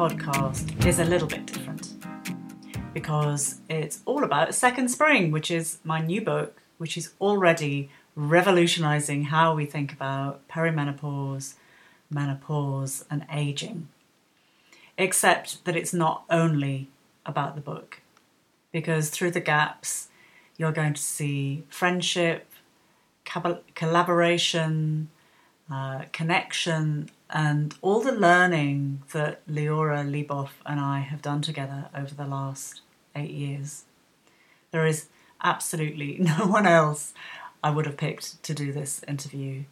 podcast is a little bit different because it's all about Second Spring, which is my new book, which is already revolutionizing how we think about perimenopause, menopause, and aging. Except that it's not only about the book, because through the gaps, you're going to see friendship, collaboration, uh, connection, and all the learning that Leora Leboff and I have done together over the last eight years. There is absolutely no one else I would have picked to do this interview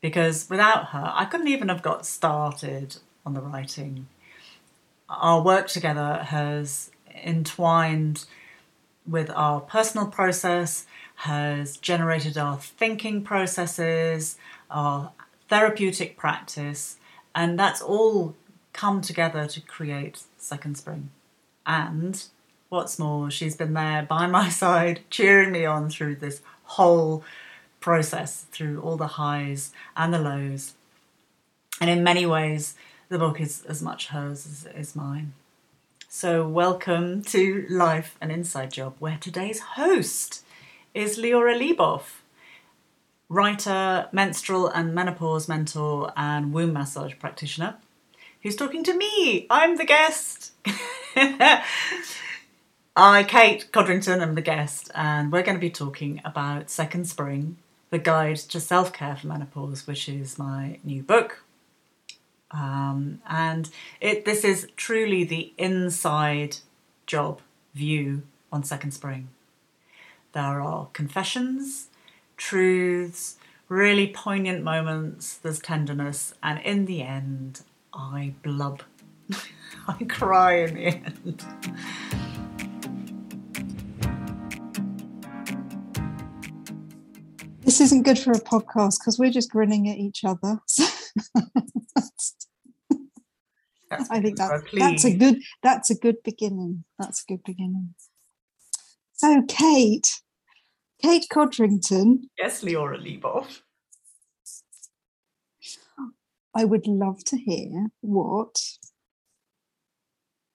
because without her, I couldn't even have got started on the writing. Our work together has entwined with our personal process, has generated our thinking processes, our therapeutic practice, and that's all come together to create Second Spring. And what's more, she's been there by my side, cheering me on through this whole process, through all the highs and the lows. And in many ways, the book is as much hers as it is mine. So, welcome to Life and Inside Job, where today's host is Leora Leboff writer, menstrual and menopause mentor, and womb massage practitioner, who's talking to me. I'm the guest. I, Kate Codrington, am the guest, and we're going to be talking about Second Spring, the guide to self care for menopause, which is my new book. Um, and it this is truly the inside job view on Second Spring. There are confessions, truths, really poignant moments, there's tenderness, and in the end, I blub. I cry in the end. This isn't good for a podcast because we're just grinning at each other. I think that, that's a good that's a good beginning. That's a good beginning. So, Kate, Kate Codrington. Yes, Leora Leboff. I would love to hear what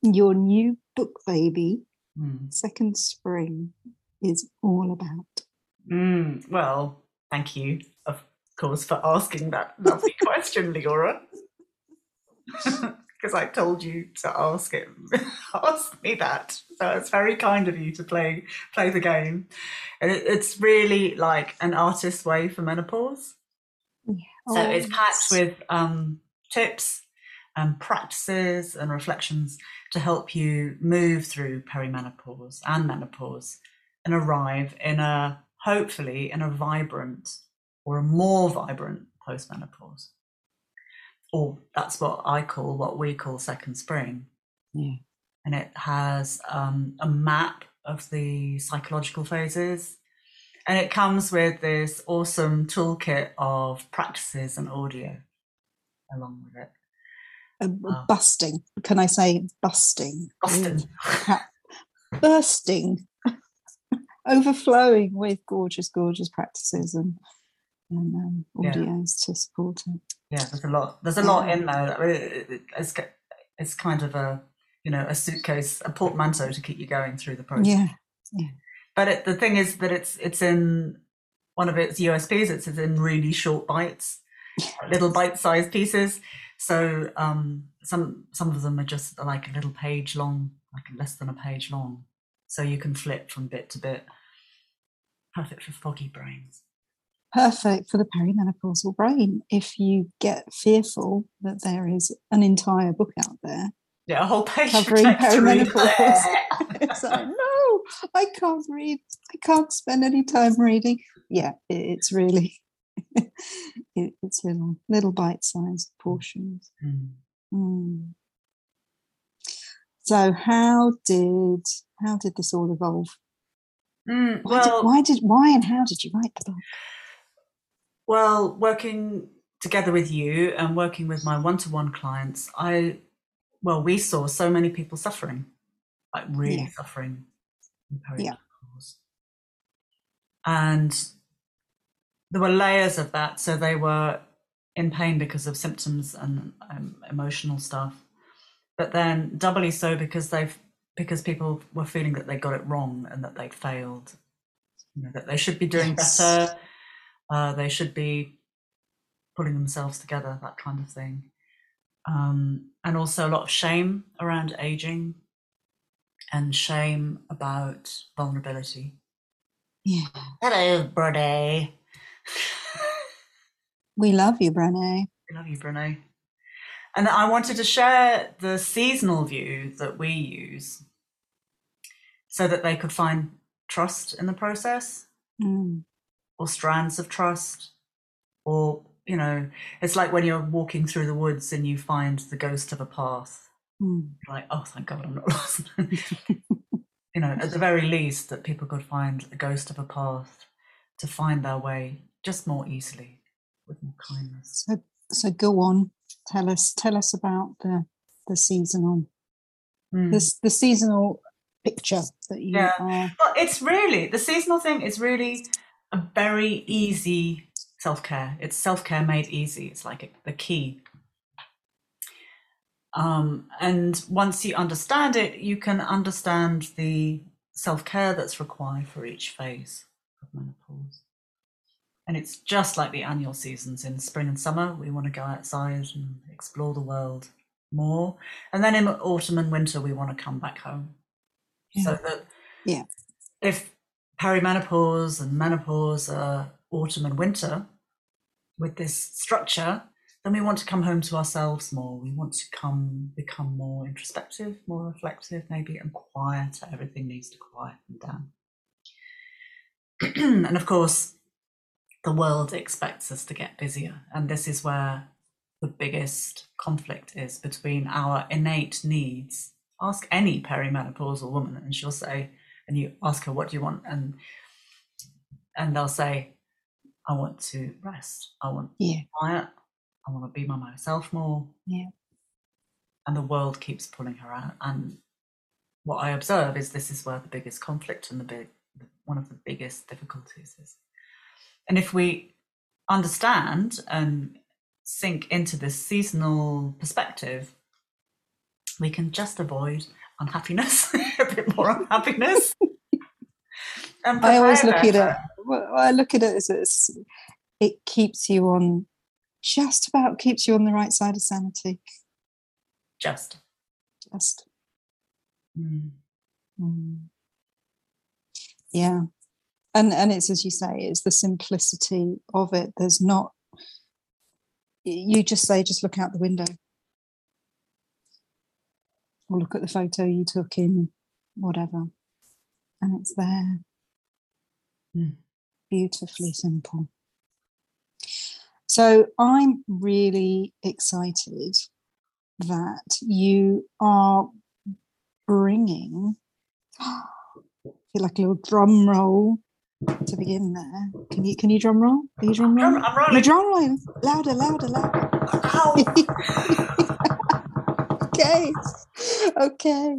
your new book baby, mm. Second Spring, is all about. Mm, well, thank you, of course, for asking that lovely question, Leora. because I told you to ask him, ask me that. So it's very kind of you to play play the game, and it, it's really like an artist's way for menopause. Yeah. So oh, it's packed with um, tips and practices and reflections to help you move through perimenopause and menopause and arrive in a hopefully in a vibrant or a more vibrant postmenopause or that's what I call what we call second spring. Yeah. And it has um, a map of the psychological phases. And it comes with this awesome toolkit of practices and audio along with it. Um, busting. Can I say busting? Busting. bursting. Overflowing with gorgeous, gorgeous practices and, and um, audios yeah. to support it. Yeah there's a lot there's a lot in there it's, it's kind of a you know a suitcase a portmanteau to keep you going through the process. Yeah, yeah. but it, the thing is that it's it's in one of its usps it's in really short bites little bite-sized pieces. So um, some some of them are just like a little page long like less than a page long. So you can flip from bit to bit. Perfect for foggy brains perfect for the perimenopausal brain if you get fearful that there is an entire book out there. Yeah, a whole page covering perimenopause. it's like, no, I can't read. I can't spend any time reading. Yeah, it's really it's little little bite-sized portions. Mm. Mm. So how did how did this all evolve? Mm, why, well, did, why did why and how did you write the book? Well, working together with you and working with my one to one clients, I, well, we saw so many people suffering, like really yeah. suffering yeah. And there were layers of that. So they were in pain because of symptoms and um, emotional stuff. but then doubly so because they've because people were feeling that they got it wrong and that they'd failed. You know, that they should be doing yes. better. Uh, they should be pulling themselves together, that kind of thing. Um, and also a lot of shame around aging and shame about vulnerability. Yeah. Hello, Brene. we love you, Brene. We love you, Brene. And I wanted to share the seasonal view that we use so that they could find trust in the process mm. Or strands of trust or you know it's like when you're walking through the woods and you find the ghost of a path mm. like oh thank god i'm not lost you know at the very least that people could find a ghost of a path to find their way just more easily with more kindness so so go on tell us tell us about the the seasonal mm. this the seasonal picture that you yeah. are well it's really the seasonal thing is really a very easy self-care it's self-care made easy it's like a, the key um, and once you understand it you can understand the self-care that's required for each phase of menopause and it's just like the annual seasons in spring and summer. We want to go outside and explore the world more. And then in autumn and winter, we want to come back home. Yeah. So that yeah. if perimenopause and menopause are autumn and winter with this structure, then we want to come home to ourselves more. We want to come become more introspective, more reflective, maybe, and quieter. Everything needs to quieten down. and of course, the world expects us to get busier. And this is where the biggest conflict is between our innate needs. Ask any perimenopausal woman, and she'll say, and you ask her, What do you want? And and they'll say, I want to rest. I want yeah. quiet. I want to be by myself more. Yeah. And the world keeps pulling her out. And what I observe is this is where the biggest conflict and the big one of the biggest difficulties is. And if we understand and sink into this seasonal perspective, we can just avoid unhappiness, a bit more unhappiness. I always look at it. Well, I look at it as it's, it keeps you on, just about keeps you on the right side of sanity. Just. Just. Mm. Mm. Yeah and and it's as you say it's the simplicity of it there's not you just say just look out the window or look at the photo you took in whatever and it's there mm. beautifully simple so i'm really excited that you are bringing feel like a little drum roll to begin there. Can you can you drum roll? Are you drum roll? I'm rolling. You drum rolling. Louder, louder, louder. okay. Okay.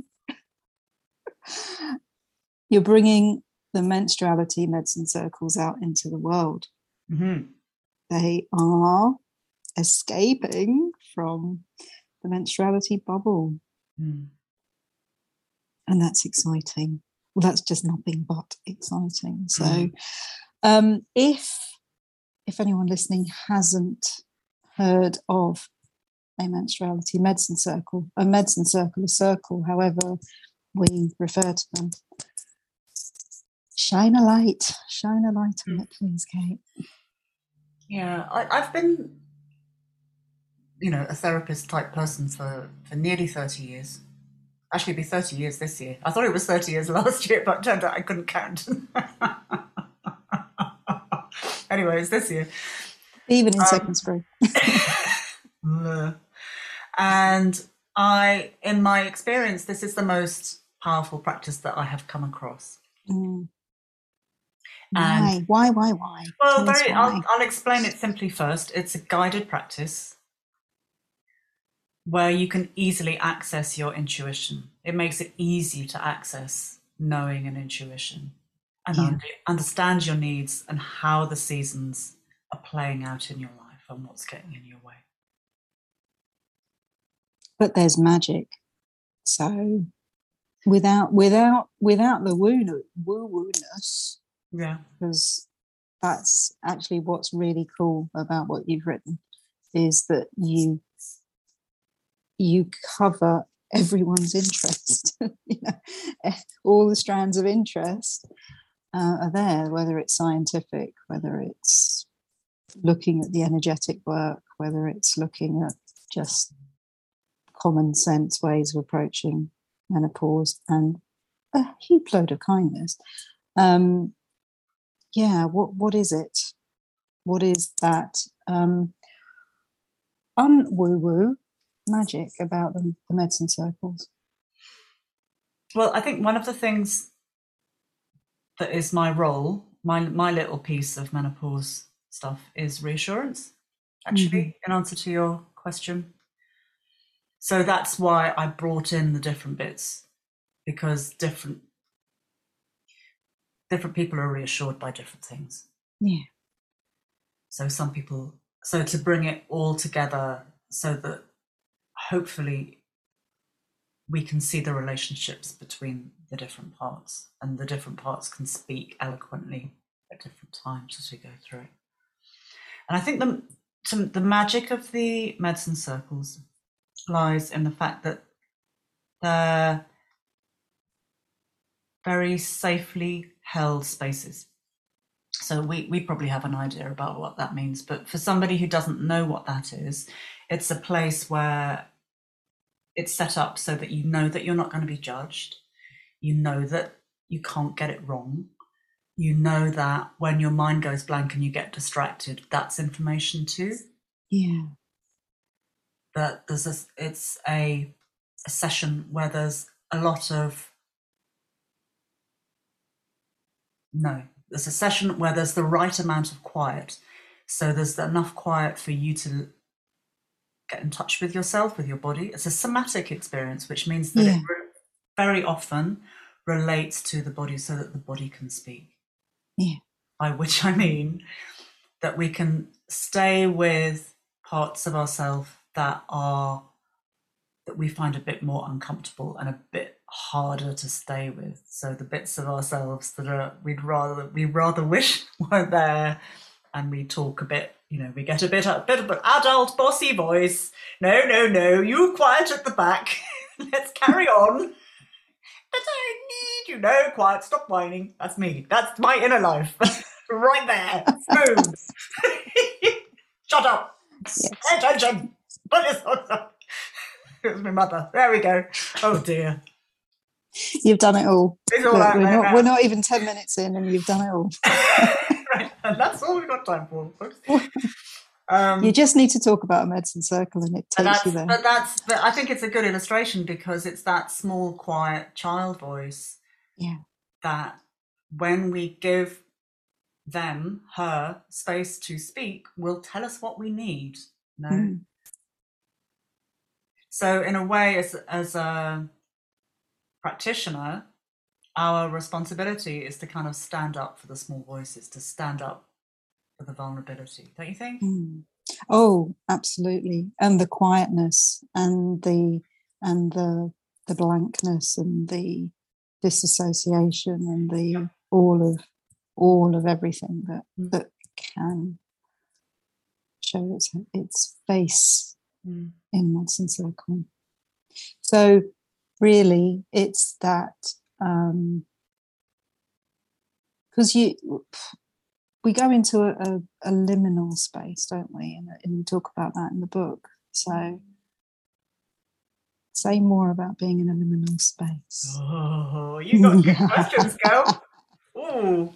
You're bringing the menstruality medicine circles out into the world. Mm-hmm. They are escaping from the menstruality bubble. Mm. And that's exciting well, that's just nothing but exciting. So, mm. um, if if anyone listening hasn't heard of a menstruality medicine circle, a medicine circle, a circle, however we refer to them, shine a light, shine a light on it, please, Kate. Yeah, I, I've been, you know, a therapist type person for for nearly thirty years actually it'd be 30 years this year. I thought it was 30 years last year, but turned out I couldn't count. anyway, it's this year. Even in um, second spring. and I, in my experience, this is the most powerful practice that I have come across. Mm. And why? Why? Why? Why? Well, very, why. I'll, I'll explain it simply first. It's a guided practice where you can easily access your intuition. It makes it easy to access knowing and intuition and yeah. understand your needs and how the seasons are playing out in your life and what's getting in your way. But there's magic so without without without the woo woo wooness yeah. because that's actually what's really cool about what you've written is that you you cover everyone's interest you know eh, all the strands of interest uh, are there whether it's scientific whether it's looking at the energetic work whether it's looking at just common sense ways of approaching menopause and a heap load of kindness. Um, yeah what what is it? What is that um un woo woo magic about the, the medicine circles? Well i think one of the things that is my role my my little piece of menopause stuff is reassurance. Actually mm-hmm. in answer to your question so that's why i brought in the different bits because different different people are reassured by different things. Yeah. So some people, so to bring it all together so that hopefully we can see the relationships between the different parts and the different parts can speak eloquently at different times as we go through it. And I think the, the magic of the medicine circles lies in the fact that they're very safely held spaces. So we, we probably have an idea about what that means. But for somebody who doesn't know what that is, it's a place where it's set up so that you know that you're not going to be judged. You know that you can't get it wrong. You know that when your mind goes blank and you get distracted, that's information too. Yeah. That there's a, it's a, a session where there's a lot of No, there's a session where there's the right amount of quiet. So there's enough quiet for you to get in touch with yourself, with your body. It's a somatic experience, which means that yeah. it very often relates to the body so that the body can speak. Yeah. By which I mean that we can stay with parts of ourselves that are that we find a bit more uncomfortable and a bit harder to stay with. So the bits of ourselves that are we'd rather we rather wish weren't there, and we talk a bit. You know, we get a bit a bit of an adult bossy voice. No, no, no, you quiet at the back. Let's carry on. But I need you. No, quiet. Stop whining. That's me. That's my inner life. right there. Boom. Shut up. Yes. Attention. Put your socks up. It was my mother. There we go. Oh dear. You've done it all. all Look, we're, not, we're, not, even 10 minutes in and you've done it all. right. And that's all we've got time for, folks. Um, you just need to talk about a medicine circle and it takes you there. But that's, but I think it's a good illustration because it's that small, quiet child voice. Yeah. That when we give them, her, space to speak, will tell us what we need. No. Mm. So in a way, as as a practitioner, our responsibility is to kind of stand up for the small voices, to stand up for the vulnerability, don't you think? Mm. Oh, absolutely. And the quietness and the and the the blankness and the disassociation and the yeah. all of all of everything that mm. that can show its its face mm. In medicine circle. So really it's that because um, you we go into a, a, a, liminal space don't we? And, and we talk about that in the book. So say more about being in a liminal space. Oh you got good questions girl. Oh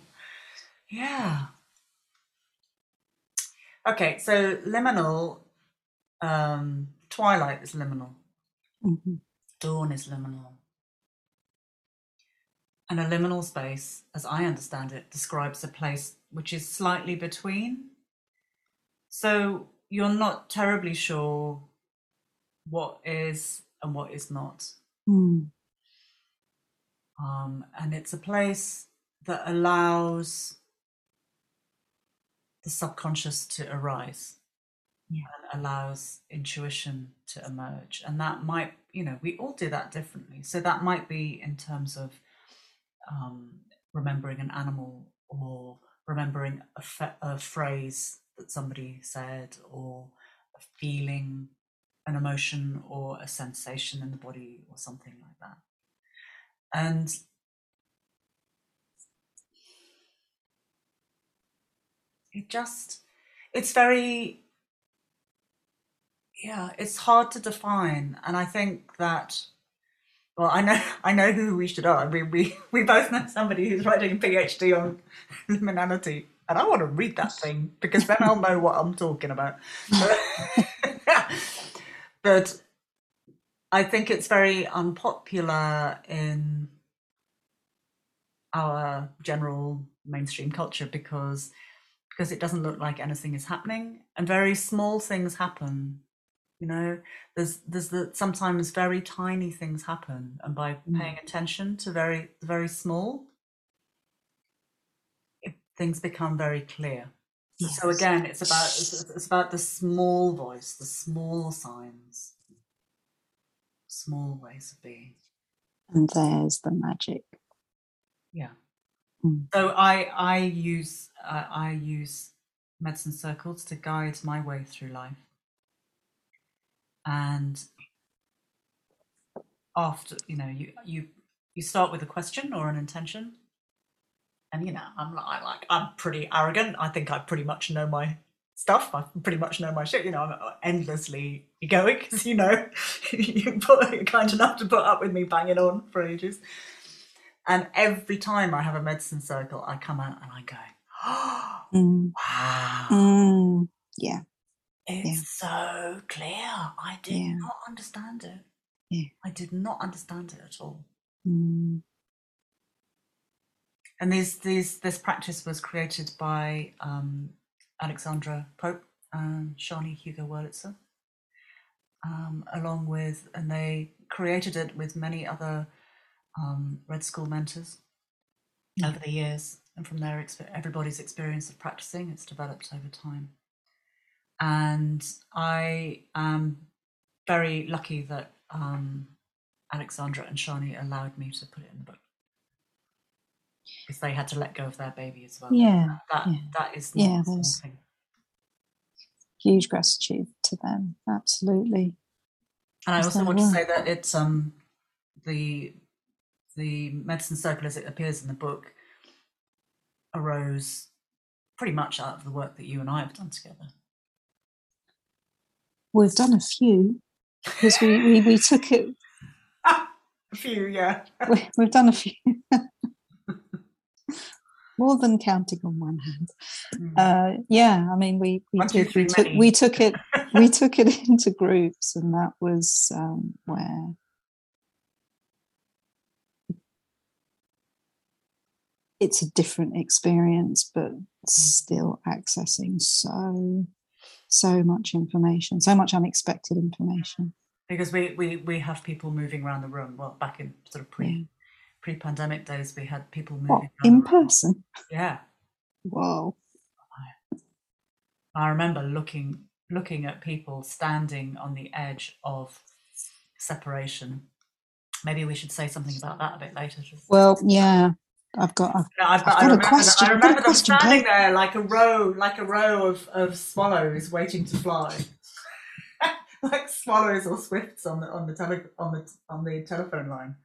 yeah. Okay so liminal um twilight is liminal mm-hmm. Dawn is liminal. And a liminal space, as I understand it, describes a place which is slightly between. So you're not terribly sure what is and what is not. Mm. Um, and it's a place that allows the subconscious to arise. Yeah. and allows intuition to emerge. And that might, you know, we all do that differently. So that might be in terms of um, remembering an animal or remembering a, a phrase that somebody said or a feeling, an emotion or a sensation in the body or something like that. And it just, it's very, yeah, it's hard to define. And I think that well, I know I know who we should ask. We we we both know somebody who's writing a PhD on liminality, and I want to read that thing because then I'll know what I'm talking about. but I think it's very unpopular in our general mainstream culture because because it doesn't look like anything is happening and very small things happen you know there's there's the sometimes very tiny things happen and by mm. paying attention to very very small it, things become very clear yes. so again it's about it's, it's about the small voice the small signs small ways of being and there's the magic yeah mm. so i i use uh, i use medicine circles to guide my way through life and after you know you you you start with a question or an intention. And you know i'm like, like i'm pretty arrogant. I think i pretty much know my stuff. I pretty much know my shit. You know i'm endlessly egoic because you know. You put, you're kind enough to put up with me banging on for ages. And every time i have a medicine circle i come out and i go oh, mm. wow. Mm. yeah it's yeah. so clear. I did yeah. not understand it. Yeah. I did not understand it at all. Mm. And these, these, this practice was created by um, Alexandra Pope and Sjanie Hugo Wurlitzer, um, along with, and they created it with many other um, Red School mentors yeah. over the years. And from their everybody's experience of practicing, it's developed over time. And I am very lucky that um, Alexandra and Sjanie allowed me to put it in the book because they had to let go of their baby as well. Yeah, that yeah. that is yeah. Huge gratitude to them. Absolutely. And I also want to say that it's um the the medicine circle as it appears in the book arose pretty much out of the work that you and I have done together. We've done a few because we, we, we took it. a few, yeah. we, we've done a few. More than counting on one hand. Mm. Uh, yeah, I mean, we we, one, did, two, we took we took it we took it into groups, and that was um, where it's a different experience, but mm. still accessing so so much information, so much unexpected information. Because we, we, we have people moving around the room. Well, back in sort of pre yeah. pre pandemic days, we had people moving what, in person. Yeah. Whoa. I remember looking looking at people standing on the edge of separation. Maybe we should say something about that a bit later. Well, yeah, I've got. I've, I've got, I've got a question. I remember them standing there like a row, like a row of, of swallows waiting to fly, like swallows or swifts on the on the tele, on the on the telephone line.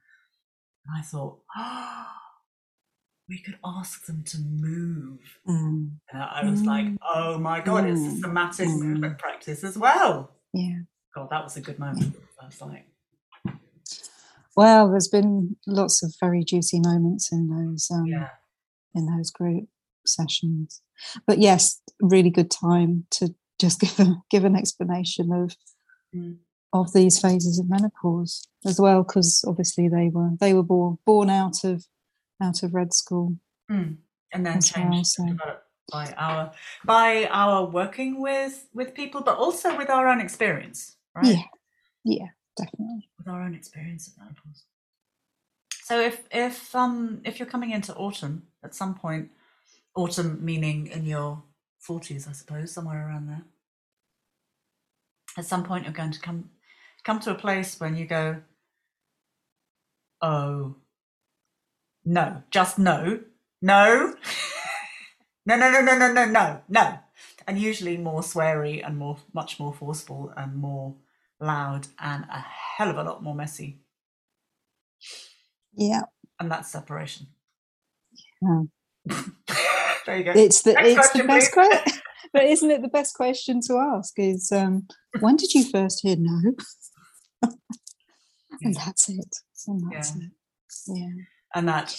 And I thought, oh, we could ask them to move. Mm. And I was mm. like, oh my god, mm. it's a somatic mm. movement practice as well. Yeah. God, that was a good moment. I was like, well, there's been lots of very juicy moments in those um, yeah. in those group sessions. But yes, really good time to just give a, give an explanation of mm. of these phases of menopause as well, because obviously they were they were born born out of out of red school, mm. and then changed well, so. by our by our working with with people, but also with our own experience, right? Yeah, yeah definitely with our own experience of menopause. So if if um if you're coming into autumn at some point, autumn meaning in your forties, I suppose, somewhere around there. at some point you're going to come come to a place when you go, oh, no, just no, no, no, no, no, no, no, no, no, no, and usually more sweary and more, much more forceful and more loud and a hell of a lot more messy. Yeah, and that's separation. Yeah. there you go. It's the Next it's question, the best question. but isn't it the best question to ask? Is um, when did you first hear no? and that's it. And that's yeah. it. Yeah. And that,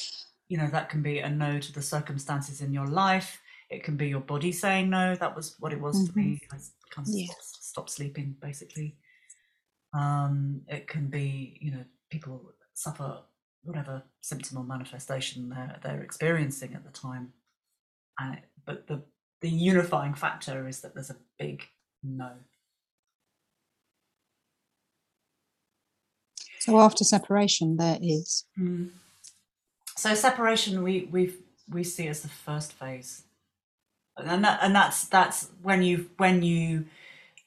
you know, that can be a no to the circumstances in your life. It can be your body saying no. That was what it was mm-hmm. for me. Mm-hmm. I can't yeah. stop, sleeping, basically. Um, it can be, you know, people suffer whatever symptom or manifestation they're, they're experiencing at the time. And, but the, the unifying factor is that there's a big no. So after separation, there is. Mm. So separation, we we we see as the first phase, and that, and that's that's when you when you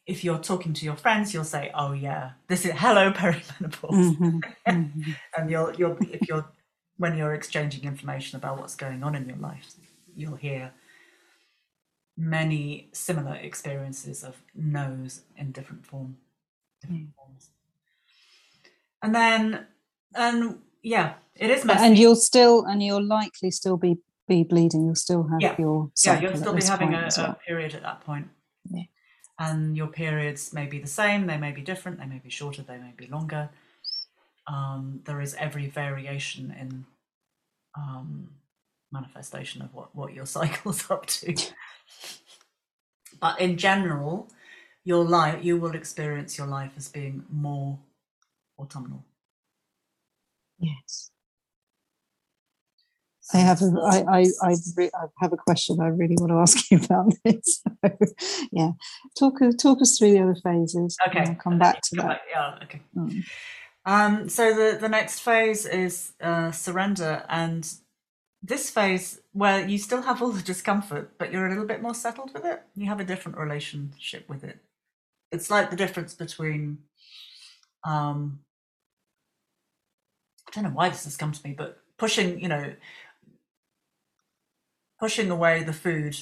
if you're talking to your friends, you'll say, "Oh yeah, this is hello perimenopause," mm-hmm. Mm-hmm. and you'll you'll if you're when you're exchanging information about what's going on in your life, you'll hear many similar experiences of no's in different form, different mm. forms and then and yeah it is messy. and you'll still and you'll likely still be be bleeding you'll still have yeah. your yeah you'll still be having a, well. a, period at that point. And your periods may be the same they may be different they may be shorter they may be longer um, there is every variation in um, manifestation of what, what your cycle's up to but in general your life you will experience your life as being more autumnal. Yes. I have a, I, I, I, re, I, have a question I really want to ask you about this. So, yeah, talk talk us through the other phases. Okay, I'll come back to that. Yeah, okay. Mm. Um, so the the next phase is uh, surrender, and this phase where you still have all the discomfort, but you're a little bit more settled with it. You have a different relationship with it. It's like the difference between um, I don't know why this has come to me, but pushing, you know, pushing away the food,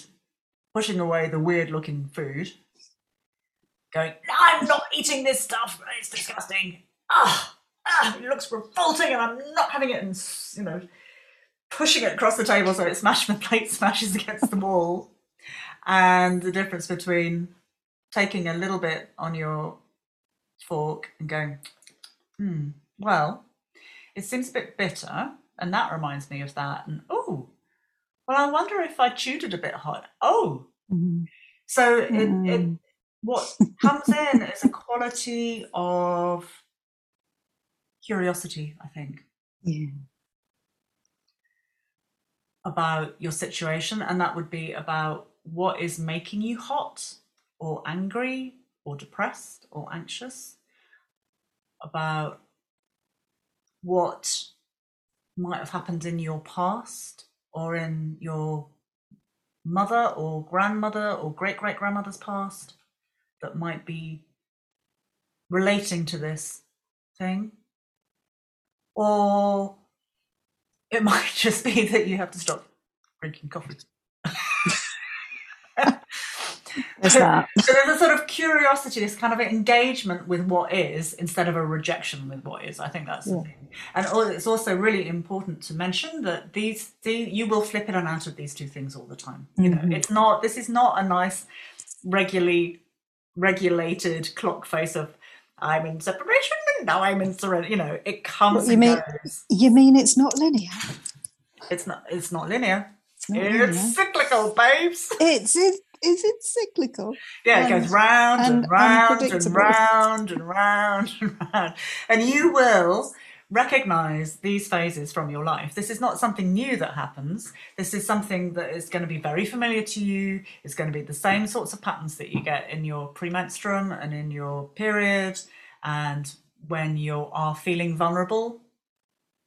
pushing away the weird looking food, going, I'm not eating this stuff, it's disgusting. Ah, ah, it looks revolting and I'm not having it, and, you know, pushing it across the table so it smashes the plate smashes against the wall. And the difference between taking a little bit on your fork and going, hmm, well, it seems a bit bitter, and that reminds me of that. And oh, well, I wonder if I chewed it a bit hot. Oh, mm-hmm. so it, mm. it mm-hmm. what comes in is a quality of curiosity, I think. Yeah. About your situation, and that would be about what is making you hot or angry or depressed or anxious, about what might have happened in your past or in your mother or grandmother or great great grandmother's past that might be relating to this thing. Or it might just be that you have to stop drinking coffee. There's that. so there's a sort of curiosity, this kind of engagement with what is instead of a rejection with what is. I think that's yeah. the thing. And it's also really important to mention that these, you will flip in and out of these two things all the time. You know, mm-hmm. it's not. This is not a nice, regularly regulated clock face of I'm in separation and now I'm in surrender. You know, it comes. What, you mean? Goes. You mean it's not linear? It's not. It's not linear. It's, not it's linear. cyclical, babes. It's it, is it cyclical? Yeah, it goes round and, and round and round and round and round. And you will recognize these phases from your life. This is not something new that happens. This is something that is going to be very familiar to you. It's going to be the same sorts of patterns that you get in your premenstruum and in your period and when you are feeling vulnerable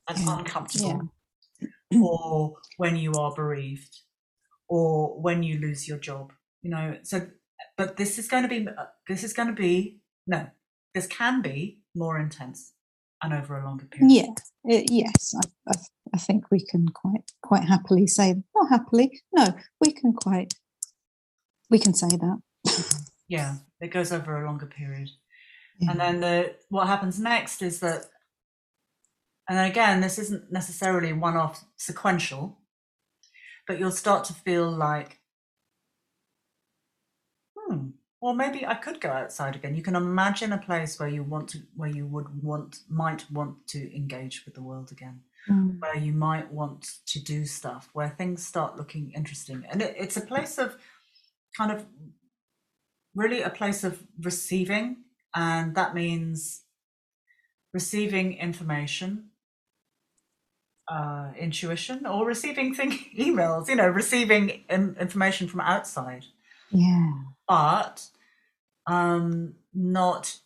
and uncomfortable yeah. or when you are bereaved or when you lose your job you know so but this is going to be this is going to be No, this can be more intense and over a longer period. Yeah, uh, it, yes, I, I, I, think we can quite quite happily say not happily. No, we can quite we can say that. yeah, it goes over a longer period, yeah. and then the what happens next is that, and then again, this isn't necessarily one off sequential, but you'll start to feel like, hmm, or maybe I could go outside again. You can imagine a place where you want to, where you would want, might want to engage with the world again, mm. where you might want to do stuff, where things start looking interesting, and it, it's a place of kind of really a place of receiving, and that means receiving information, uh, intuition, or receiving thing emails. You know, receiving in, information from outside. Yeah but um, not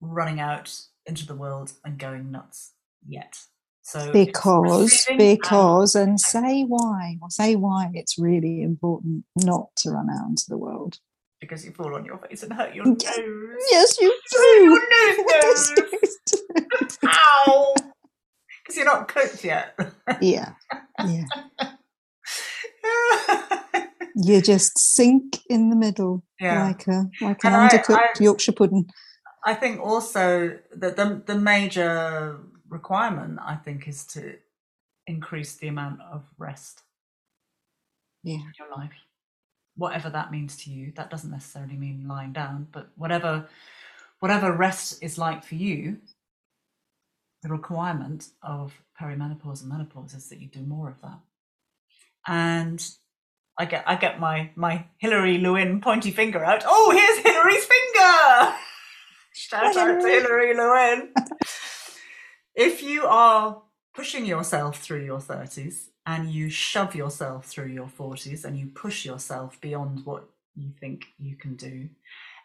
running out into the world and going nuts yet. So because because and, and say why say why it's really important not to run out into the world because you fall on your face and hurt your nose. Yes, you do. your nose, nose. Ow! Because you're not cooked yet. yeah, yeah. You just sink in the middle yeah. like a like an undercooked I, I, Yorkshire pudding. I think also that the the major requirement I think is to increase the amount of rest yeah. in your life. Whatever that means to you, that doesn't necessarily mean lying down, but whatever whatever rest is like for you, the requirement of perimenopause and menopause is that you do more of that. And I get I get my my Hillary Lewin pointy finger out. Oh, here's Hillary's finger. Shout Hi, out Hillary. to Hillary Lewin. if you are pushing yourself through your 30s and you shove yourself through your 40s and you push yourself beyond what you think you can do,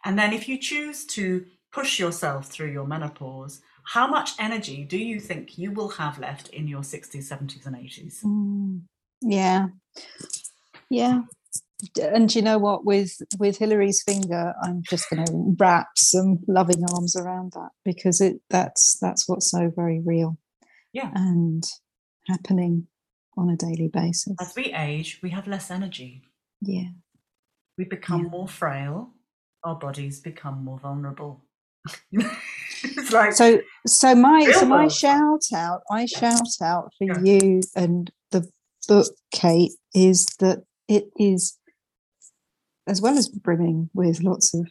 and then if you choose to push yourself through your menopause, how much energy do you think you will have left in your 60s, 70s, and 80s? Mm, yeah. Yeah. And you know what? With with Hillary's finger, I'm just going to wrap some loving arms around that because it that's that's what's so very real, yeah, and happening on a daily basis. As we age, we have less energy. Yeah, we become yeah. more frail. Our bodies become more vulnerable. it's like so. So my so my shout out, I shout out for yeah. you and the book, Kate, is that it is, as well as brimming with lots of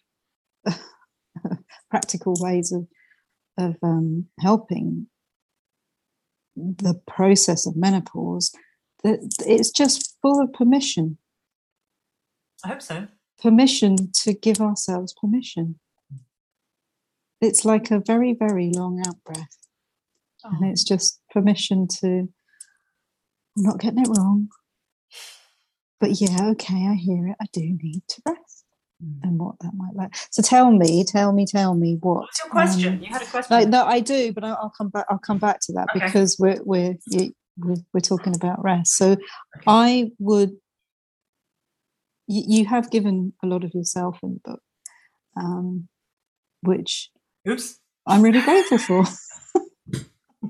practical ways of of um, helping the process of menopause, that it's just full of permission. I hope so. Permission to give ourselves permission. It's like a very, very long out breath. Oh. And it's just permission to I'm not getting it wrong but yeah, okay, I hear it. I do need to rest. Mm. And what that might like. So tell me, tell me, tell me what. What's your question? Um, you had a question. Like, no, I do, but I'll come back. I'll come back to that okay. because we're we're we're, we're talking about rest. So okay. I would. You, you have given a lot of yourself in the book, um, which Oops. I'm really grateful for.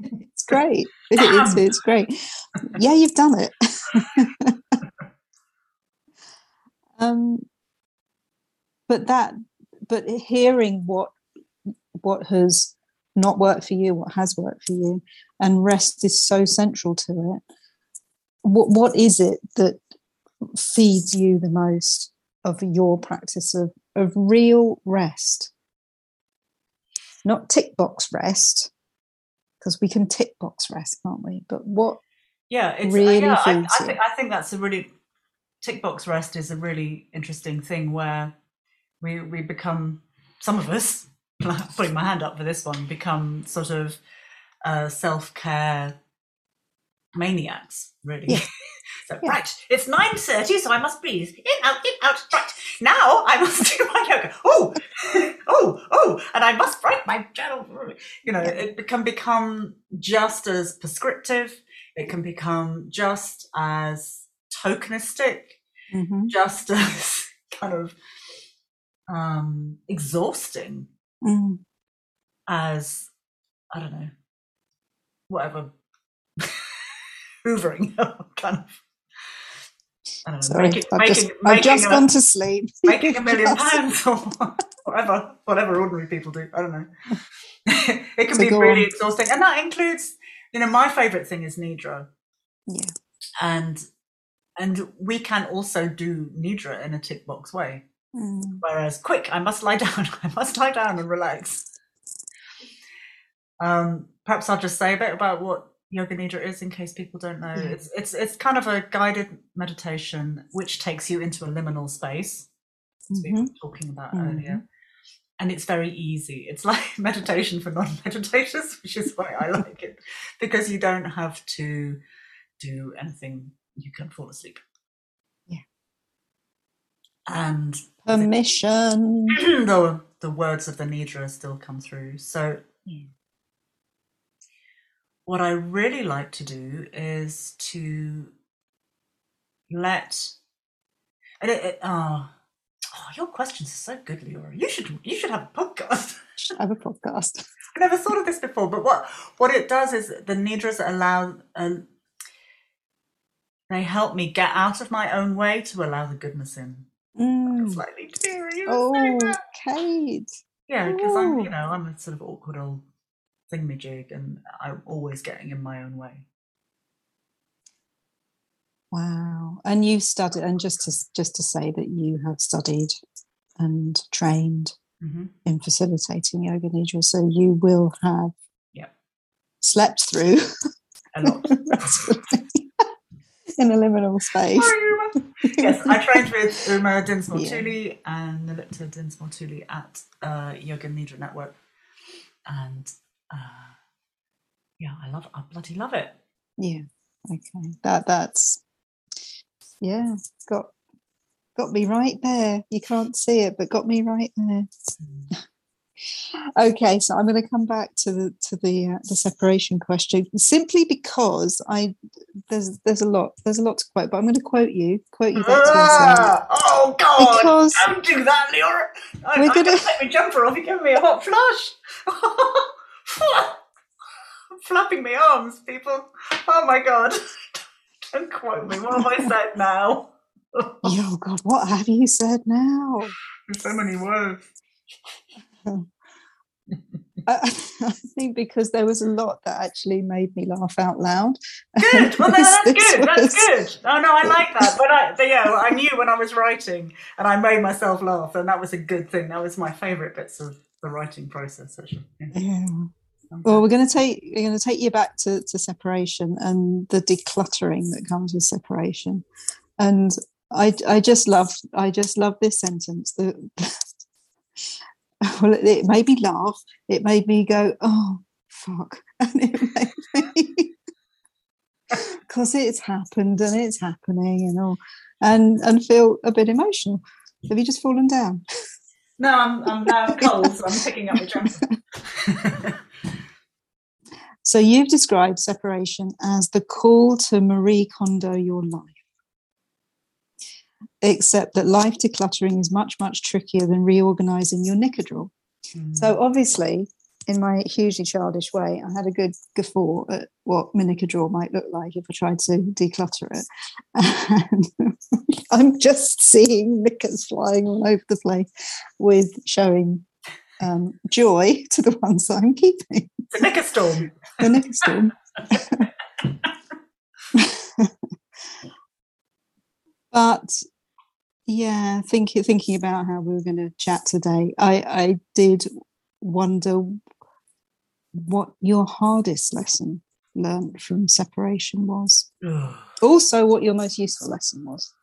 it's great. It, it's, it's great. Yeah, you've done it. Um, but that, but hearing what what has not worked for you, what has worked for you, and rest is so central to it. What what is it that feeds you the most of your practice of of real rest? Not tick box rest, because we can tick box rest, can't we? But what yeah, it's, really uh, yeah, I, I, think, I think that's a really tick box rest is a really interesting thing where we we become some of us putting my hand up for this one become sort of uh, self care maniacs really. Yeah. so yeah. right, it's nine thirty, so I must breathe in out in out. Right now, I must do my yoga. Oh, oh, oh, and I must write my journal. You know, it can become just as prescriptive. It can become just as tokenistic, mm-hmm. just as kind of um, exhausting mm. as I don't know, whatever hoovering kind of. I don't know, Sorry, making, I've making, just, I've making just a, gone to sleep. making a million pounds or whatever, whatever ordinary people do. I don't know. it can So be really on. exhausting, and that includes, you know, my favorite thing is nidra, Yeah. and and we can also do nidra in a tick box way. Mm. Whereas, quick, I must lie down. I must lie down and relax. Um, perhaps I'll just say a bit about what yoga nidra is in case people don't know. Yeah. It's it's it's kind of a guided meditation which takes you into a liminal space, as we were Mhm. talking about Mhm. earlier. And it's very easy. It's like meditation for non-meditators, which is why I like it because you don't have to do anything. You can fall asleep. Yeah. And Permission. the the words of the nidra still come through. So Yeah. what I really like to do is to let and it, it oh, oh your questions are so good, Leora. You should you should have a podcast. Should have a podcast. I never thought of this before, but what what it does is the nidras allow um, they help me get out of my own way to allow the goodness in. Mm. Slightly teary. Oh. Kate. Yeah, because I'm, you know, I'm a sort of awkward old thingamajig, and I'm always getting in my own way. Wow. And you've studied, and just to just to say that you have studied and trained Mm-hmm. in facilitating yoga nidra, so you will have Yep. slept through A lot. in a liminal space. Sorry, yes, I trained with Uma Dinsmore Yeah. Tuli and Nirlipta Dinsmore Tuli at uh, Yoga Nidra Network, and uh, yeah, I love, I bloody love it. Yeah. Okay. That that's yeah. Got got me right there. You can't see it, but got me right there. Okay, so I'm going to come back to the to the uh, the separation question simply because I there's there's a lot there's a lot to quote, but I'm going to quote you quote you back to yourself Ah, oh God! because Don't do that, Leora. I, We're I'm gonna- gonna take my jumper off. You're giving me a hot flush. I'm flapping my arms, people. Oh my God! Don't quote me. What have I said now? oh God, what have you said now? There's so many words. I, uh, I think because there was a lot that actually made me laugh out loud. Good. Well, no, that's good. That's was- good. Oh no, I like that. But I, but yeah, I knew when I was writing, and I made myself laugh, and that was a good thing. That was my favourite bits of the writing process. Actually. Yeah. Yeah. Well, we're going to take we're going to take you back to, to separation and the decluttering that comes with separation, and I I just love I just love this sentence. The well, it, made me laugh. It made me go, oh fuck, and it made me because it's happened and it's happening and all, and and feel a bit emotional. Have you just fallen down? No, I'm I'm now cold, so I'm picking up the jumper. So you've described separation as the call to Marie Kondo your life. Except that life decluttering is much, much trickier than reorganizing your knicker drawer. So obviously, in my hugely childish way, I had a good guffaw at what my knicker drawer might look like if I tried to declutter it. And I'm just seeing knickers flying all over the place with showing um, joy to the ones that I'm keeping. The knicker storm. The knicker storm. but yeah, thinking thinking about how we were going to chat today, I I did wonder what your hardest lesson learned from separation was. Also, what your most useful lesson was.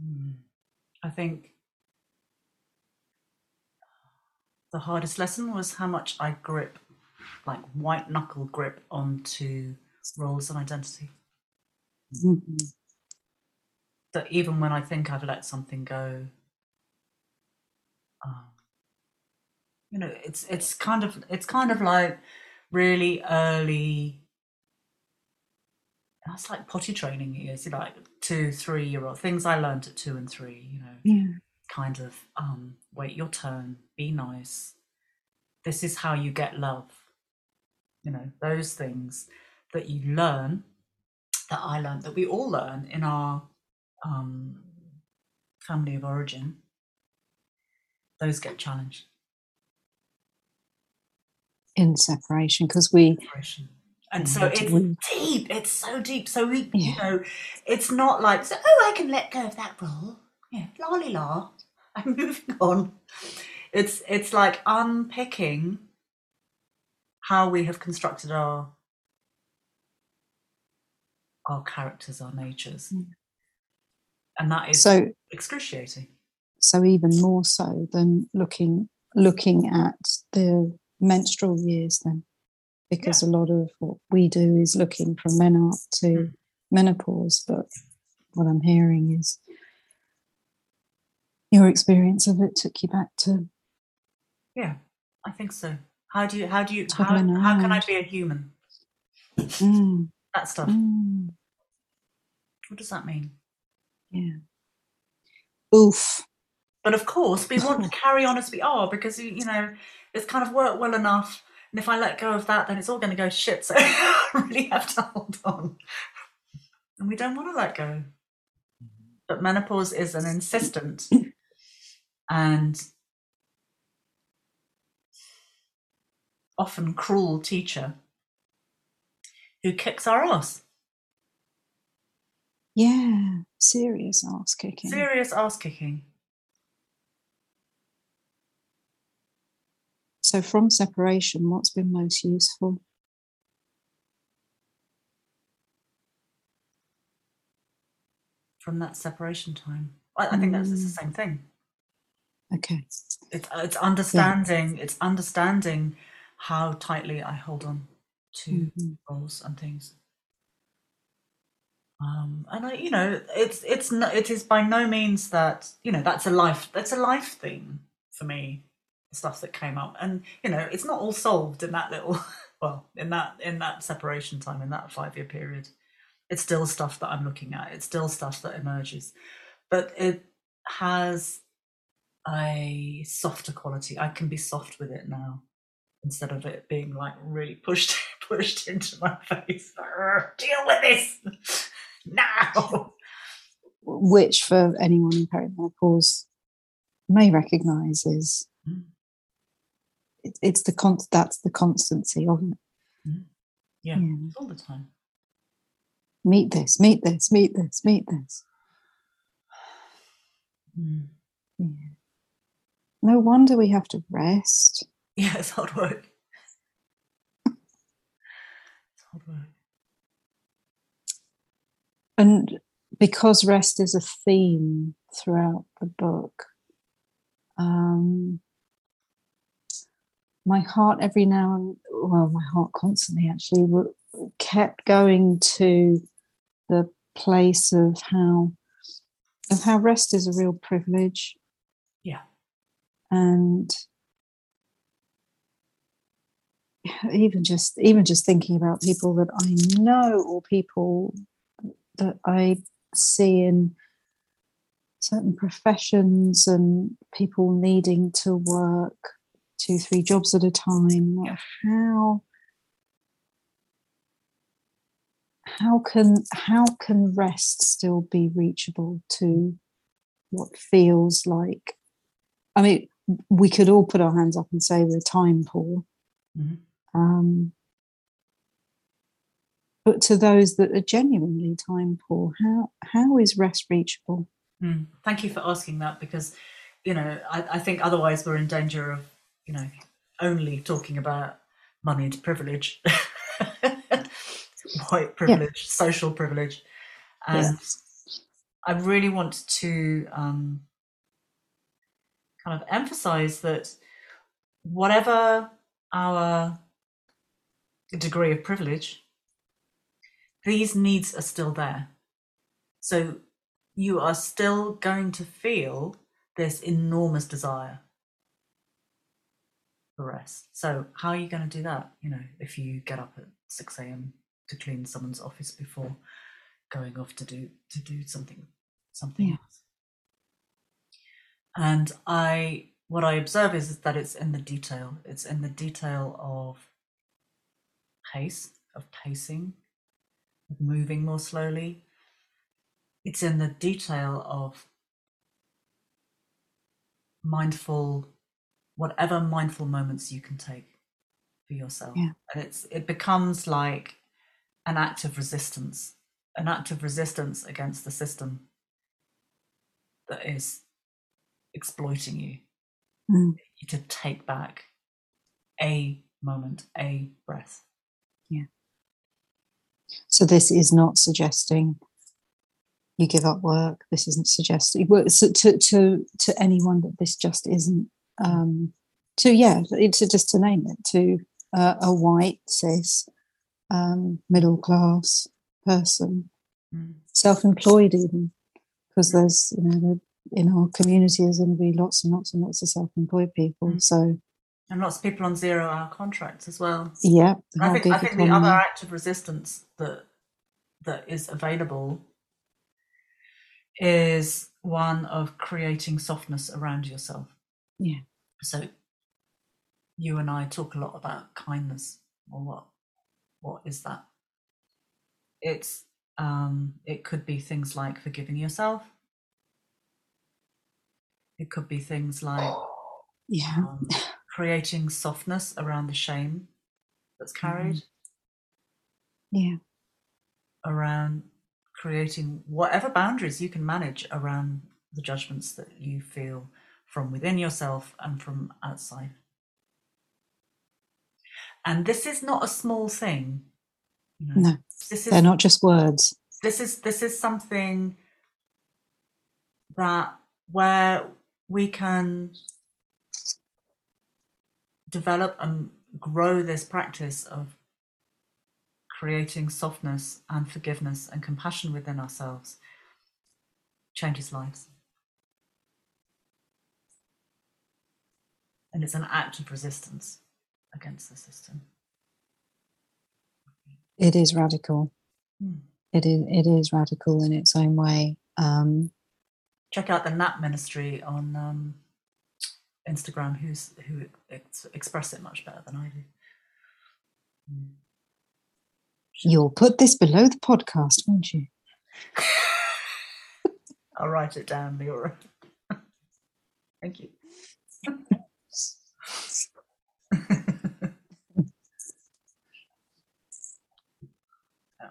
Hmm. I think the hardest lesson was how much I grip, like white knuckle grip onto roles and identity. Mhm. That even when I think I've let something go, um, you know, it's it's kind of it's kind of like really early. That's like potty training years. Like two, three year old things I learned at two and three, you know, yeah. kind of um, wait your turn, be nice. This is how you get love. You know, those things that you learn, that I learned, that we all learn in our um, family of origin, those get challenged. In separation, because we. Separation. And so it's we, deep. It's so deep. So we, yeah. you know, it's not like, so, oh, I can let go of that role. Yeah, lolly la. I'm moving on. It's it's like unpicking how we have constructed our our characters, our natures. Mm. And that is so excruciating. So even more so than looking looking at the menstrual years then. Because yeah. a lot of what we do is looking from menarche to mm. menopause, but what I'm hearing is your experience of it took you back to Yeah, I think so. How do you how do you how, how can I be a human? Mm. That stuff. Mm. What does that mean? Yeah. Oof. But of course, we want to carry on as we are because you know it's kind of worked well enough. And if I let go of that, then it's all going to go shit. So I really have to hold on. And we don't want to let go. But menopause is an insistent and often cruel teacher who kicks our ass. Yeah, serious ass kicking. Serious ass kicking. So, from separation, what's been most useful? From that separation time, I, I think that's the mm. same thing. Okay. It's it's understanding. Yeah. It's understanding how tightly I hold on to mm-hmm. roles and things. Um, and I, you know, it's it's no, it is by no means that you know that's a life that's a life thing for me. The stuff that came up, and you know, it's not all solved in that little well in that in that separation time in that five year period. It's still stuff that I'm looking at. It's still stuff that emerges, but it has a softer quality. I can be soft with it now instead of it being like really pushed pushed into my face. Deal with this now. Which, for anyone in perimenopause, may recognise is mm. it, it's the con- that's the constancy of it. Mm. Yeah, yeah, all the time. Meet this, meet this, meet this, meet this. Mm. Yeah. No wonder we have to rest. Yeah, it's hard work. it's hard work. And because rest is a theme throughout the book, um, my heart every now and well, my heart constantly actually kept going to the place of how of how rest is a real privilege. Yeah. And even just even just thinking about people that I know or people that I see in certain professions and people needing to work two, three jobs at a time. How how can how can rest still be reachable to what feels like I mean, we could all put our hands up and say we're time poor. Mm-hmm. Um, but to those that are genuinely time poor, how how is rest reachable? Mm. Thank you for asking that because, you know, I, I think otherwise we're in danger of, you know, only talking about money and privilege, white privilege, yeah. social privilege, and I really want to um, kind of emphasize that whatever our degree of privilege, these needs are still there. So you are still going to feel this enormous desire for rest. So how are you going to do that? You know, if you get up at 6 a.m. to clean someone's office before going off to do to do something something yeah. else. And I what I observe is, is that it's in the detail. It's in the detail of pace, of pacing, of moving more slowly. It's in the detail of mindful, whatever mindful moments you can take for yourself. Yeah. And it's it becomes like an act of resistance, an act of resistance against the system that is exploiting you. Mm. To take back a moment, a breath. Yeah. So this is not suggesting you give up work. This isn't suggesting to to to, to anyone that this just isn't. Um, to yeah, to just to name it to uh, a white cis um, middle class person, mm. self-employed even, because there's you know in our community there's going to be lots and lots and lots of self-employed people. Mm. So and lots of people on zero-hour contracts as well. Yeah, I think, I think the other act of resistance that that is available is one of creating softness around yourself. Yeah. So you and I talk a lot about kindness. Or what what is that? It's um it could be things like forgiving yourself. It could be things like yeah. Um, creating softness around the shame that's carried. Mm-hmm. Yeah. Around creating whatever boundaries you can manage around the judgments that you feel from within yourself and from outside. And this is not a small thing. You know, no, this is, they're not just words. This is this is something that where we can develop and grow this practice of creating softness and forgiveness and compassion within ourselves changes lives. And it's an act of resistance against the system. It is radical. Hmm. It is it is radical in its own way. Um, Check out the Nap Ministry on um, Instagram, who's who ex- express it much better than I do. Hmm. You'll put this below the podcast, won't you? I'll write it down, Leora. Thank you.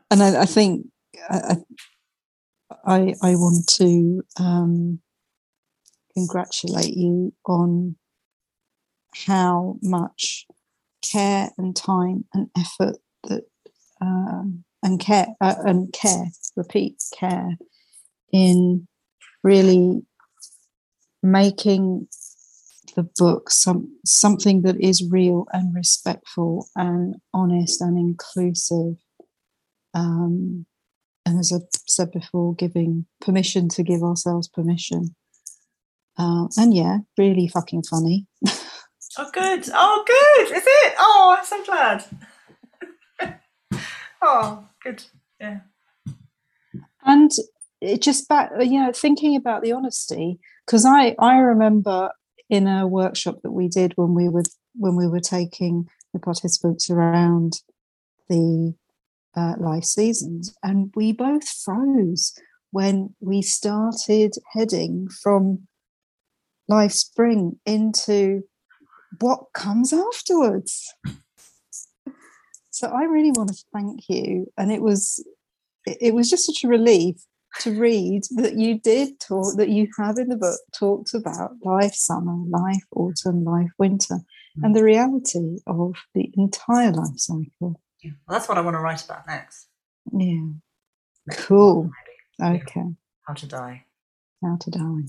and I, I think I, I, I want to um, congratulate you on how much care and time and effort that um, and care uh, and care repeat care in really making the book some something that is real and respectful and honest and inclusive um, and as I said before, giving permission to give ourselves permission. Uh, and yeah, really fucking funny. oh, good. Oh, good. Is it? Oh, I'm so glad. oh, good. Yeah. And it just back, you know, thinking about the honesty, because I I remember in a workshop that we did when we were when we were taking the participants around the uh, life seasons. And we both froze when we started heading from life spring into what comes afterwards. So I really want to thank you. And it was it was just such a relief to read that you did talk that you have in the book talked about life summer, life autumn, life winter, mm-hmm. and the reality of the entire life cycle. Yeah. Well, that's what I want to write about next. Yeah. Cool. Okay. How to die. How to die.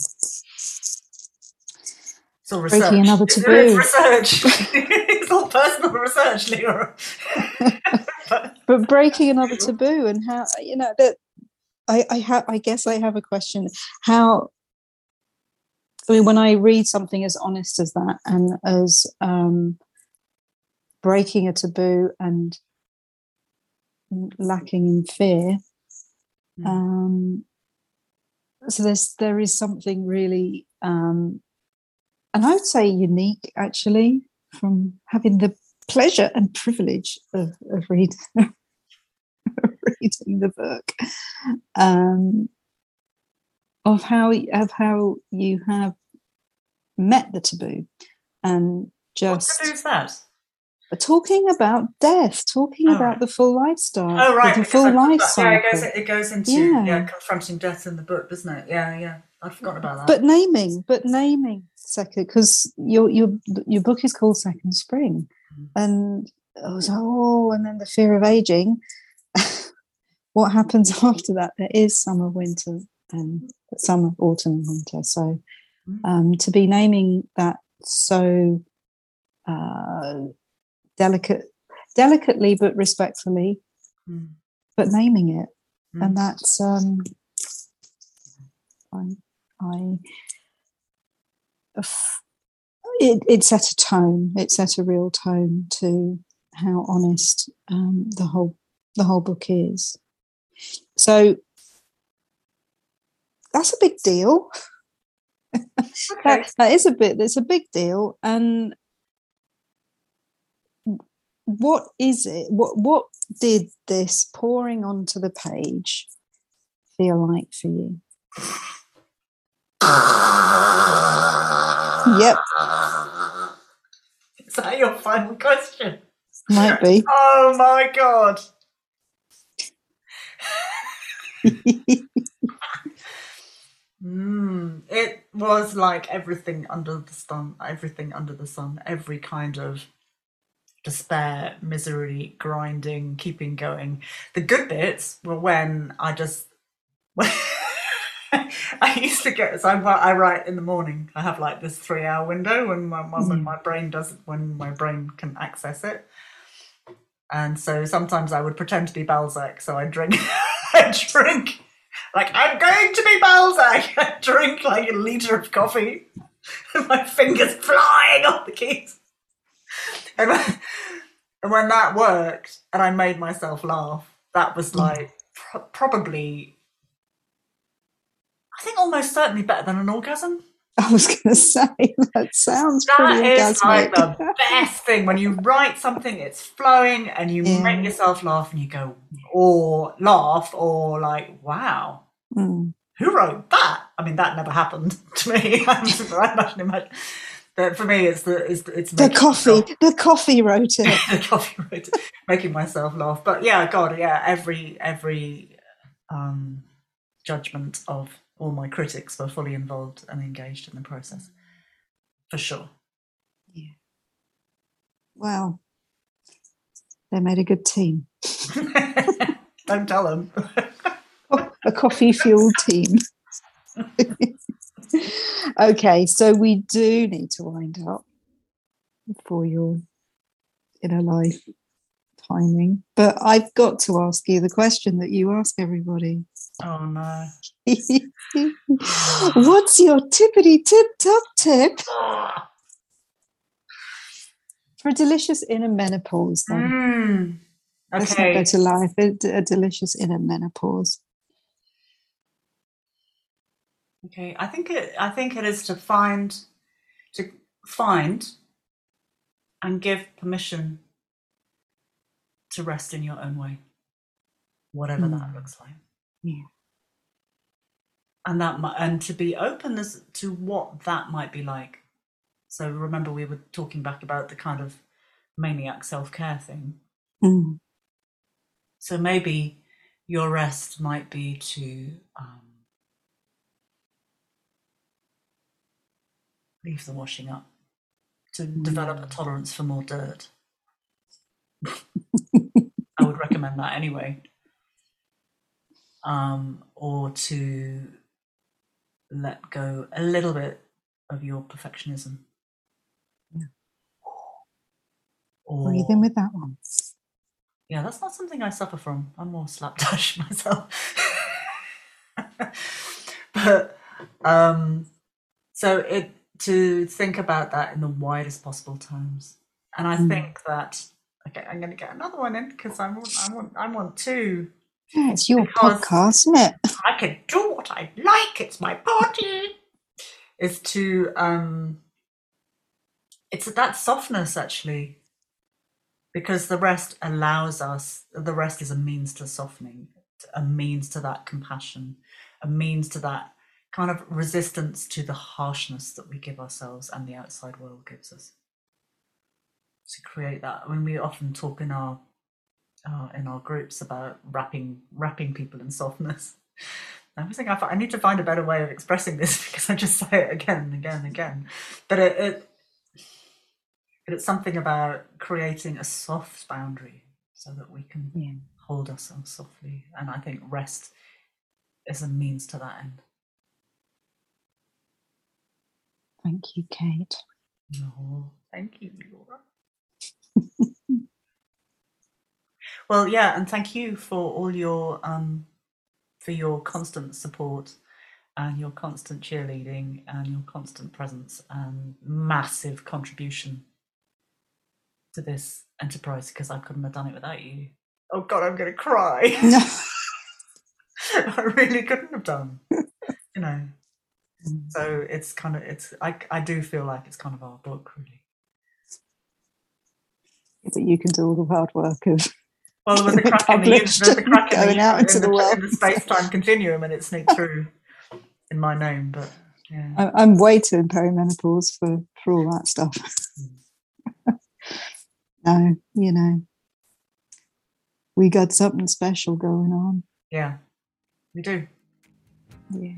It's all research. Breaking another taboo. It's research. it's all personal research, Leora. but breaking another taboo and how you know that I I have I guess I have a question. How I mean, when I read something as honest as that and as um, breaking a taboo and lacking in fear, Mm. Um, so there's there is something really, um, and I would say unique actually from having the pleasure and privilege of, of read, reading the book. Um, of how of how you have met the taboo and just what taboo is that? Talking about death, talking oh, about right. the full lifestyle. Oh right, the full life cycle. Yeah, it goes, it goes into yeah. yeah. confronting death in the book, doesn't it? Yeah, yeah. I'd forgotten about that. But naming, but naming second, because your your your book is called Second Spring, mm. and I was like, oh, and then the fear of aging. what happens after that? There is summer, winter, and summer, autumn, and winter. So mm. um, to be naming that so uh, delicate, delicately but respectfully, mm. but naming it, mm. and that's um, I, I it, it set a tone. It set a real tone to how honest um, the whole the whole book is. So that's a big deal. Okay. that, that is a bit. It's a big deal, and what is it? What what did this pouring onto the page feel like for you? yep. Is that your final question? Might be. Oh my god. mm, it was like everything under the sun, everything under the sun, every kind of despair, misery, grinding, keeping going. The good bits were when I just. I used to get so I, write in the morning. I have like this three hour window when my when mm. my brain doesn't when my brain can access it. And so sometimes I would pretend to be Balzac, so I drink I drink like I'm going to be Balzac. I drink like a liter of coffee, my fingers flying off the keys and, when, and when that worked and I made myself laugh, that was mm. like probably, I think almost certainly better than an orgasm. I was going to say that sounds that pretty is like the best thing when you write something, it's flowing, and you yeah. make yourself laugh, and you go or laugh or like, wow, mm. who wrote that? I mean, that never happened to me. I imagine, imagine but for me, it's the it's, it's the coffee. Myself, the coffee wrote it. the coffee wrote it, making myself laugh. But yeah, God, yeah, every every um, judgment of all my critics were fully involved and engaged in the process, for sure. Yeah. Well, they made a good team. Don't tell them. a coffee fueled team. okay, so we do need to wind up for your inner life timing. But I've got to ask you the question that you ask everybody. Oh no. What's your tippity tip top tip? For a delicious inner menopause, then. Mm. Okay. Let's not go to life. A, a delicious inner menopause. Okay, I think it. I think it is to find, to find, and give permission to rest in your own way, whatever mm. that looks like. Yeah. And that, and to be open as to what that might be like. So remember, we were talking back about the kind of maniac self care thing. Mm. So maybe your rest might be to um, leave the washing up to develop a tolerance for more dirt. I would recommend that anyway. Um, or to let go a little bit of your perfectionism. Yeah. Or, Breathe in with that one. Yeah, that's not something I suffer from. I'm more slapdash myself. but um, so it to think about that in the widest possible terms. And I mm. think that okay, I'm going to get another one in because I want, I want, I want two Yeah, it's your podcast, isn't it? I can do what I like. It's my party. Is to um, it's that softness actually, because the rest allows us. The rest is a means to softening, a means to that compassion, a means to that kind of resistance to the harshness that we give ourselves and the outside world gives us. To create that, I mean, we often talk in our uh, in our groups about wrapping wrapping people in softness. I was thinking I need to find a better way of expressing this because I just say it again and again and again. But it, it it's something about creating a soft boundary so that we can yeah. hold ourselves softly. And I think rest is a means to that end. Thank you, Kate. No, thank you, Laura. Well, yeah, and thank you for all your um, for your constant support and your constant cheerleading and your constant presence and massive contribution to this enterprise because I couldn't have done it without you. Oh God, I'm going to cry. No. I really couldn't have done. You know. Mm. So it's kind of it's I I do feel like it's kind of our book really. But you can do all the hard work of well, there was a crack in the, the, the crack going in the, out into the, the world in the space-time continuum, and it sneaked through in my name. But yeah, I'm way too in perimenopause for for all that stuff. No, you know, we got something special going on. Yeah, we do. Yeah.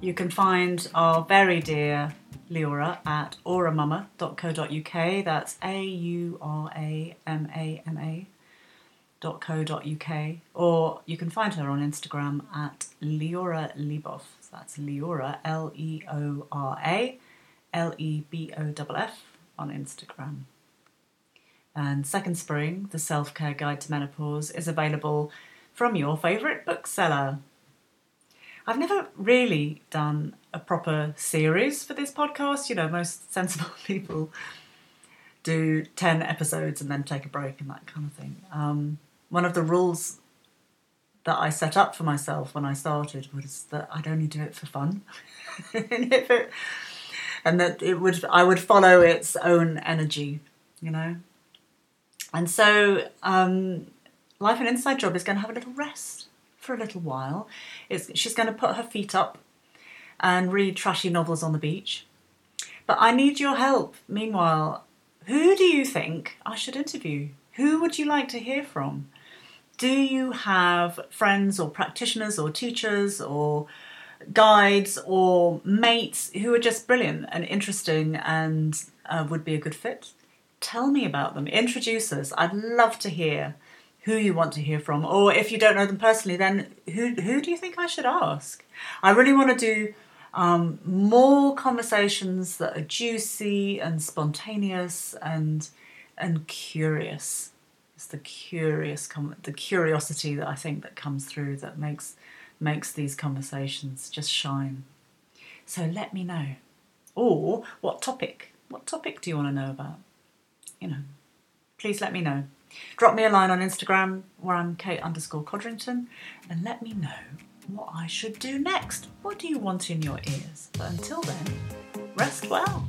You can find our very dear Leora at auramama.co.uk. That's A U R A M A M A .co.uk or you can find her on Instagram at Leora Leboff. So that's Leora L E O R A L E B O F F on Instagram. And Second Spring, the self care guide to menopause, is available from your favourite bookseller. I've never really done a proper series for this podcast. You know, most sensible people do 10 episodes and then take a break and that kind of thing. Um, one of the rules that I set up for myself when I started was that I'd only do it for fun. and, it, and that it would I would follow its own energy, you know. And so um, Life and Inside Job is going to have a little rest for a little while. It's, she's going to put her feet up and read trashy novels on the beach. But I need your help. Meanwhile, who do you think I should interview? Who would you like to hear from? Do you have friends or practitioners or teachers or guides or mates who are just brilliant and interesting and uh, would be a good fit? Tell me about them. Introduce us. I'd love to hear who you want to hear from, or if you don't know them personally, then who who do you think I should ask? I really want to do um, more conversations that are juicy and spontaneous and and curious. It's the curious, the curiosity that I think that comes through that makes makes these conversations just shine. So let me know, or what topic? What topic do you want to know about? You know, please let me know. Drop me a line on Instagram where I'm Kate underscore Codrington and let me know what I should do next. What do you want in your ears? But until then, rest well.